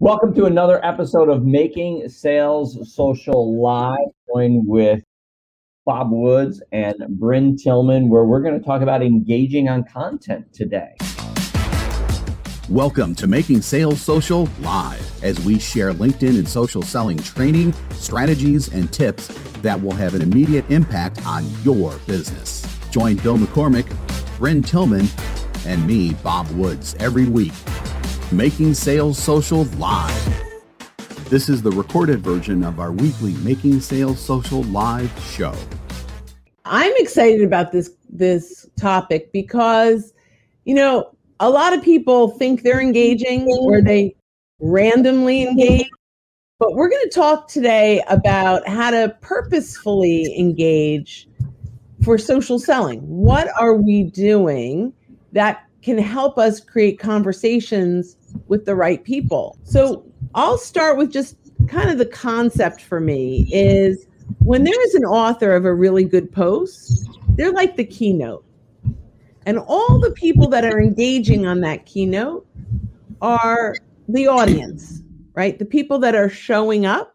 Welcome to another episode of Making Sales Social Live, joined with Bob Woods and Bryn Tillman, where we're going to talk about engaging on content today. Welcome to Making Sales Social Live, as we share LinkedIn and social selling training, strategies, and tips that will have an immediate impact on your business. Join Bill McCormick, Bryn Tillman, and me, Bob Woods, every week Making Sales Social Live. This is the recorded version of our weekly Making Sales Social Live show. I'm excited about this this topic because you know, a lot of people think they're engaging or they randomly engage. But we're going to talk today about how to purposefully engage for social selling. What are we doing that can help us create conversations with the right people. So I'll start with just kind of the concept for me is when there is an author of a really good post, they're like the keynote. And all the people that are engaging on that keynote are the audience, right? The people that are showing up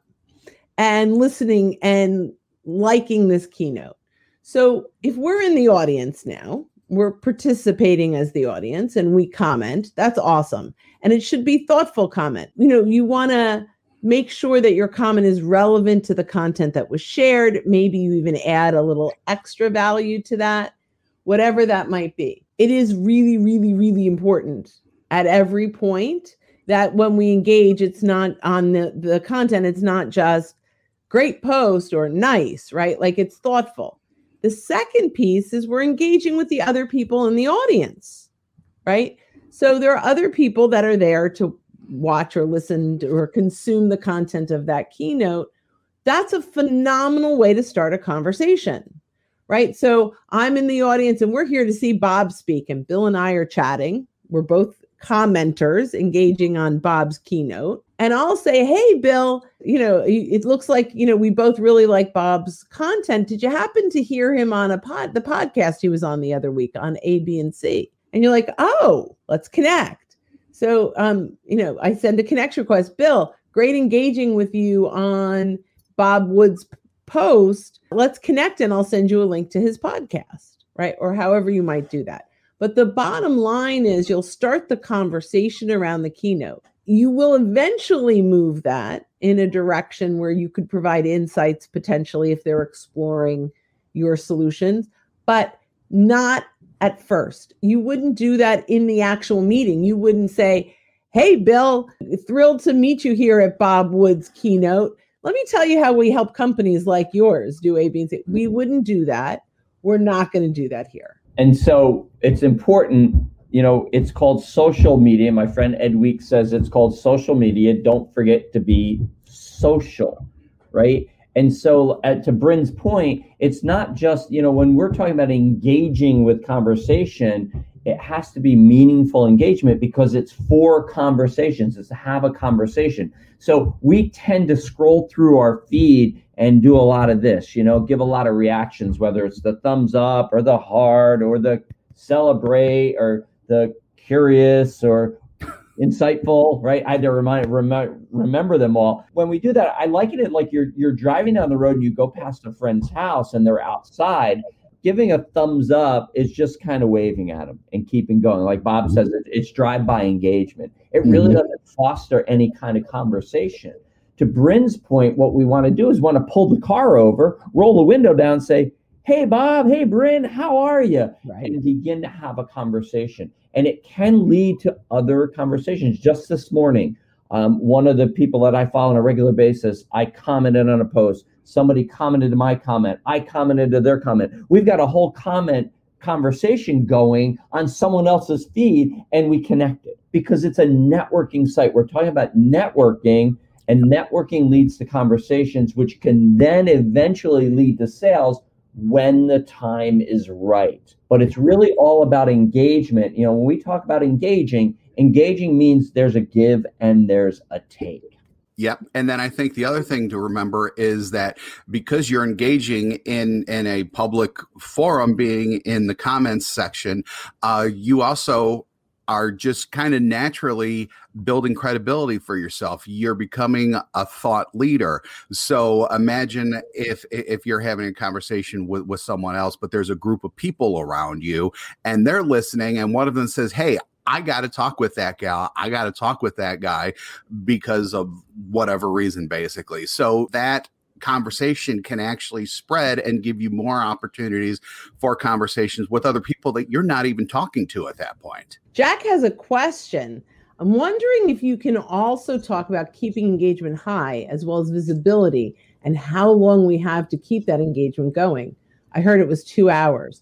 and listening and liking this keynote. So if we're in the audience now we're participating as the audience and we comment. That's awesome. And it should be thoughtful comment. You know you want to make sure that your comment is relevant to the content that was shared. Maybe you even add a little extra value to that whatever that might be. It is really really really important at every point that when we engage it's not on the, the content. It's not just great post or nice right? Like it's thoughtful the second piece is we're engaging with the other people in the audience, right? So there are other people that are there to watch or listen to or consume the content of that keynote. That's a phenomenal way to start a conversation, right? So I'm in the audience and we're here to see Bob speak, and Bill and I are chatting. We're both commenters engaging on Bob's keynote. And I'll say, hey, Bill, you know, it looks like, you know, we both really like Bob's content. Did you happen to hear him on a pod, the podcast he was on the other week on A, B, and C? And you're like, oh, let's connect. So, um, you know, I send a connection request. Bill, great engaging with you on Bob Wood's post. Let's connect and I'll send you a link to his podcast, right? Or however you might do that. But the bottom line is you'll start the conversation around the keynote you will eventually move that in a direction where you could provide insights potentially if they're exploring your solutions, but not at first. You wouldn't do that in the actual meeting. You wouldn't say, Hey, Bill, thrilled to meet you here at Bob Wood's keynote. Let me tell you how we help companies like yours do A, B, and C. We wouldn't do that. We're not going to do that here. And so it's important you know, it's called social media. My friend Ed Week says it's called social media. Don't forget to be social, right? And so, at, to Bryn's point, it's not just, you know, when we're talking about engaging with conversation, it has to be meaningful engagement because it's for conversations, it's to have a conversation. So, we tend to scroll through our feed and do a lot of this, you know, give a lot of reactions, whether it's the thumbs up or the heart or the celebrate or the curious or insightful, right? I had to remind rem- remember them all. When we do that, I liken it like you're you're driving down the road and you go past a friend's house and they're outside. Giving a thumbs up is just kind of waving at them and keeping going. Like Bob mm-hmm. says, it's drive-by engagement. It really mm-hmm. doesn't foster any kind of conversation. To Bryn's point, what we want to do is want to pull the car over, roll the window down, say, hey bob. Hey bryn. How are you right. and begin to have a conversation. And it can lead to other conversations. Just this morning um, one of the people that i follow on a regular basis i commented on a post. Somebody commented to my comment. I commented to their comment. We've got a whole comment conversation going on someone else's feed and we connected because it's a networking site. We're talking about networking and networking leads to conversations which can then eventually lead to sales when the time is right. But it's really all about engagement. You know, when we talk about engaging, engaging means there's a give and there's a take. Yep. And then I think the other thing to remember is that because you're engaging in in a public forum, being in the comments section, uh, you also are just kind of naturally building credibility for yourself. You're becoming a thought leader. So imagine if if you're having a conversation with, with someone else, but there's a group of people around you and they're listening, and one of them says, Hey, I got to talk with that gal. I got to talk with that guy because of whatever reason, basically. So that conversation can actually spread and give you more opportunities for conversations with other people that you're not even talking to at that point. Jack has a question. I'm wondering if you can also talk about keeping engagement high as well as visibility and how long we have to keep that engagement going. I heard it was two hours.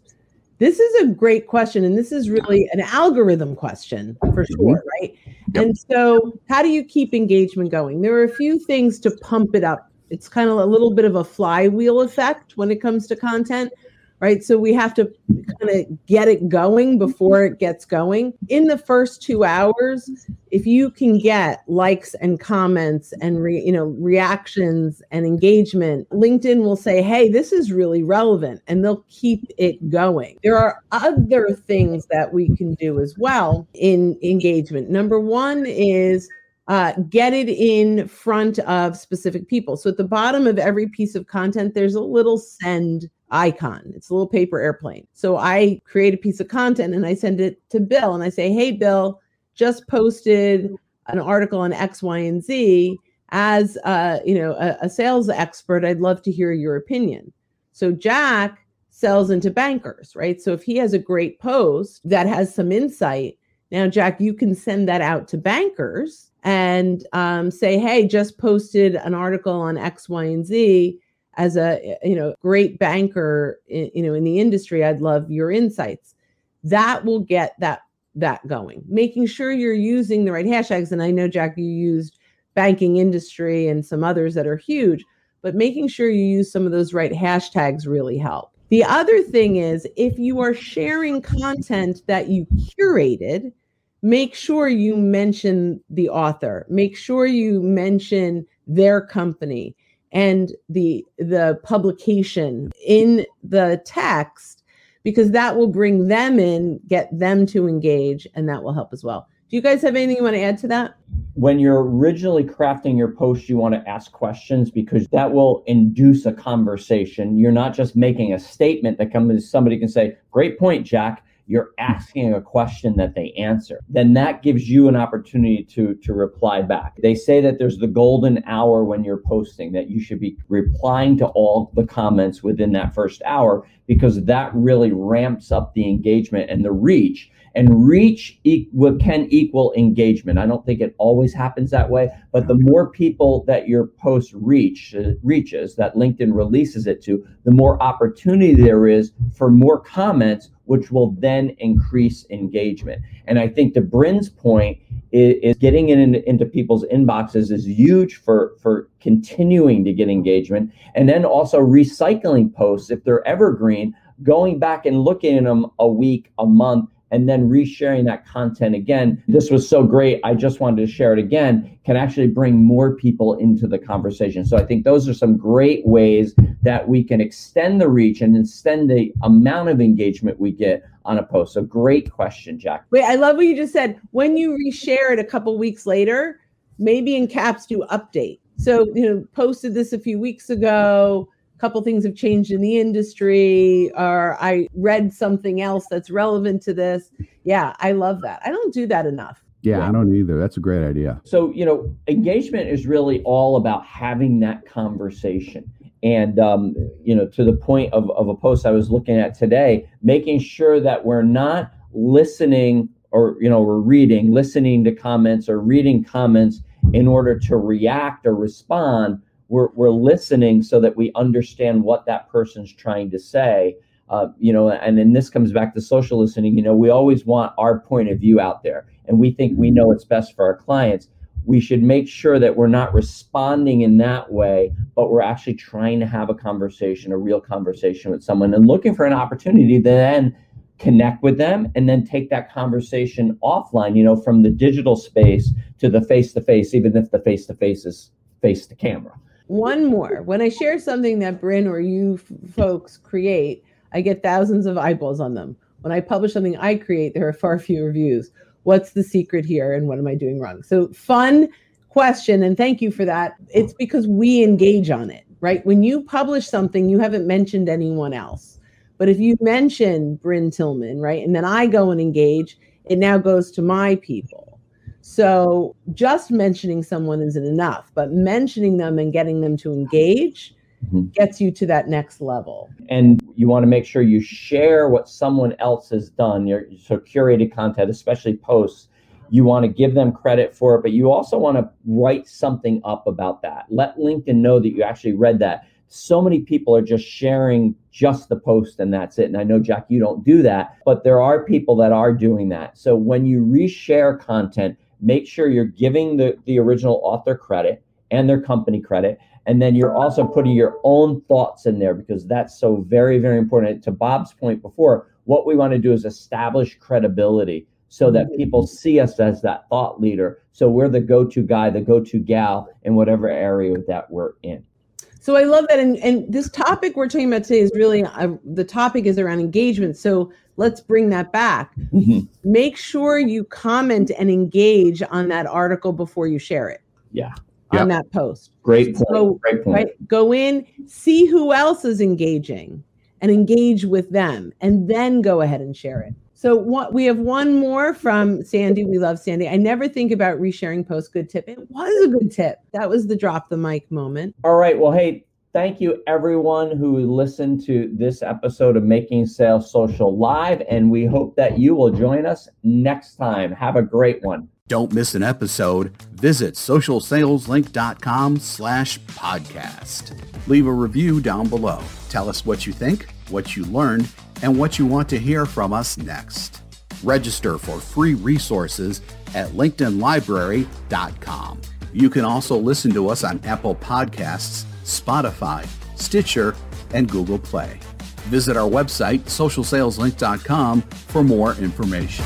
This is a great question, and this is really an algorithm question for mm-hmm. sure, right? Yep. And so, how do you keep engagement going? There are a few things to pump it up it's kind of a little bit of a flywheel effect when it comes to content right? So we have to kind of get it going before it gets going. In the first two hours if you can get likes and comments and re, you know reactions and engagement linkedin will say hey this is really relevant and they'll keep it going. There are other things that we can do as well in engagement. Number one is uh, get it in front of specific people. So at the bottom of every piece of content, there's a little send icon. It's a little paper airplane. So I create a piece of content and I send it to Bill and I say, Hey, Bill, just posted an article on X, Y, and Z. As uh, you know, a, a sales expert, I'd love to hear your opinion. So Jack sells into bankers, right? So if he has a great post that has some insight, now Jack, you can send that out to bankers and um, say, hey, just posted an article on X, Y, and Z as a you know great banker you know in the industry. I'd love your insights. That will get that that going. Making sure you're using the right hashtags. And I know Jack, you used banking industry and some others that are huge, but making sure you use some of those right hashtags really help. The other thing is if you are sharing content that you curated, make sure you mention the author. Make sure you mention their company and the the publication in the text because that will bring them in get them to engage and that will help as well do you guys have anything you want to add to that? When you're originally crafting your post you want to ask questions because that will induce a conversation. You're not just making a statement that comes somebody can say great point jack. You're asking a question that they answer. Then that gives you an opportunity to to reply back. They say that there's the golden hour when you're posting that you should be replying to all the comments within that first hour because that really ramps up the engagement and the reach and reach equal, can equal engagement. I don't think it always happens that way, but the more people that your post reach uh, reaches, that LinkedIn releases it to, the more opportunity there is for more comments, which will then increase engagement. And I think to Bryn's point is, is getting it in, into people's inboxes is huge for for continuing to get engagement, and then also recycling posts if they're evergreen, going back and looking at them a week, a month and then resharing that content again. This was so great. I just wanted to share it again, can actually bring more people into the conversation. So I think those are some great ways that we can extend the reach and extend the amount of engagement we get on a post. So great question, Jack. Wait, I love what you just said. When you reshare it a couple weeks later, maybe in caps do update. So, you know, posted this a few weeks ago couple things have changed in the industry or i read something else that's relevant to this yeah i love that i don't do that enough yeah, yeah, I don't either. That's a great idea. So, you know, engagement is really all about having that conversation. And, um, you know, to the point of, of a post I was looking at today, making sure that we're not listening or, you know, we're reading, listening to comments or reading comments in order to react or respond, we're, we're listening so that we understand what that person's trying to say uh, you know and then this comes back to social listening. You know we always want our point of view out there and we think we know what's best for our clients. We should make sure that we're not responding in that way but we're actually trying to have a conversation a real conversation with someone and looking for an opportunity to then connect with them and then take that conversation offline you know from the digital space to the face to face even if the face to face is face to camera one more. When I share something that Bryn or you f- folks create, I get thousands of eyeballs on them. When I publish something I create, there are far fewer views. What's the secret here and what am I doing wrong? So, fun question. And thank you for that. It's because we engage on it, right? When you publish something, you haven't mentioned anyone else. But if you mention Bryn Tillman, right, and then I go and engage, it now goes to my people. So just mentioning someone isn't enough, but mentioning them and getting them to engage mm-hmm. gets you to that next level. And you want to make sure you share what someone else has done, your so curated content, especially posts. You want to give them credit for it, but you also want to write something up about that. Let LinkedIn know that you actually read that so many people are just sharing just the post and that's it. And I know, Jack, you don't do that, but there are people that are doing that. So when you reshare content, make sure you're giving the, the original author credit and their company credit. And then you're also putting your own thoughts in there because that's so very, very important. To Bob's point before, what we want to do is establish credibility so that people see us as that thought leader. So we're the go to guy, the go to gal in whatever area that we're in. So I love that. And, and this topic we're talking about today is really uh, the topic is around engagement. So let's bring that back. Mm-hmm. Make sure you comment and engage on that article before you share it. Yeah. On yep. that post. Great point. So, Great point. Right, go in, see who else is engaging and engage with them, and then go ahead and share it. So what we have one more from Sandy. We love Sandy. I never think about resharing post. Good tip. It was a good tip. That was the drop the mic moment. All right. Well, hey, thank you everyone who listened to this episode of Making Sales Social Live, and we hope that you will join us next time. Have a great one. Don't miss an episode. Visit socialsaleslink.com slash podcast. Leave a review down below. Tell us what you think, what you learned, and what you want to hear from us next. Register for free resources at linkedinlibrary.com. You can also listen to us on Apple Podcasts, Spotify, Stitcher, and Google Play. Visit our website, socialsaleslink.com, for more information.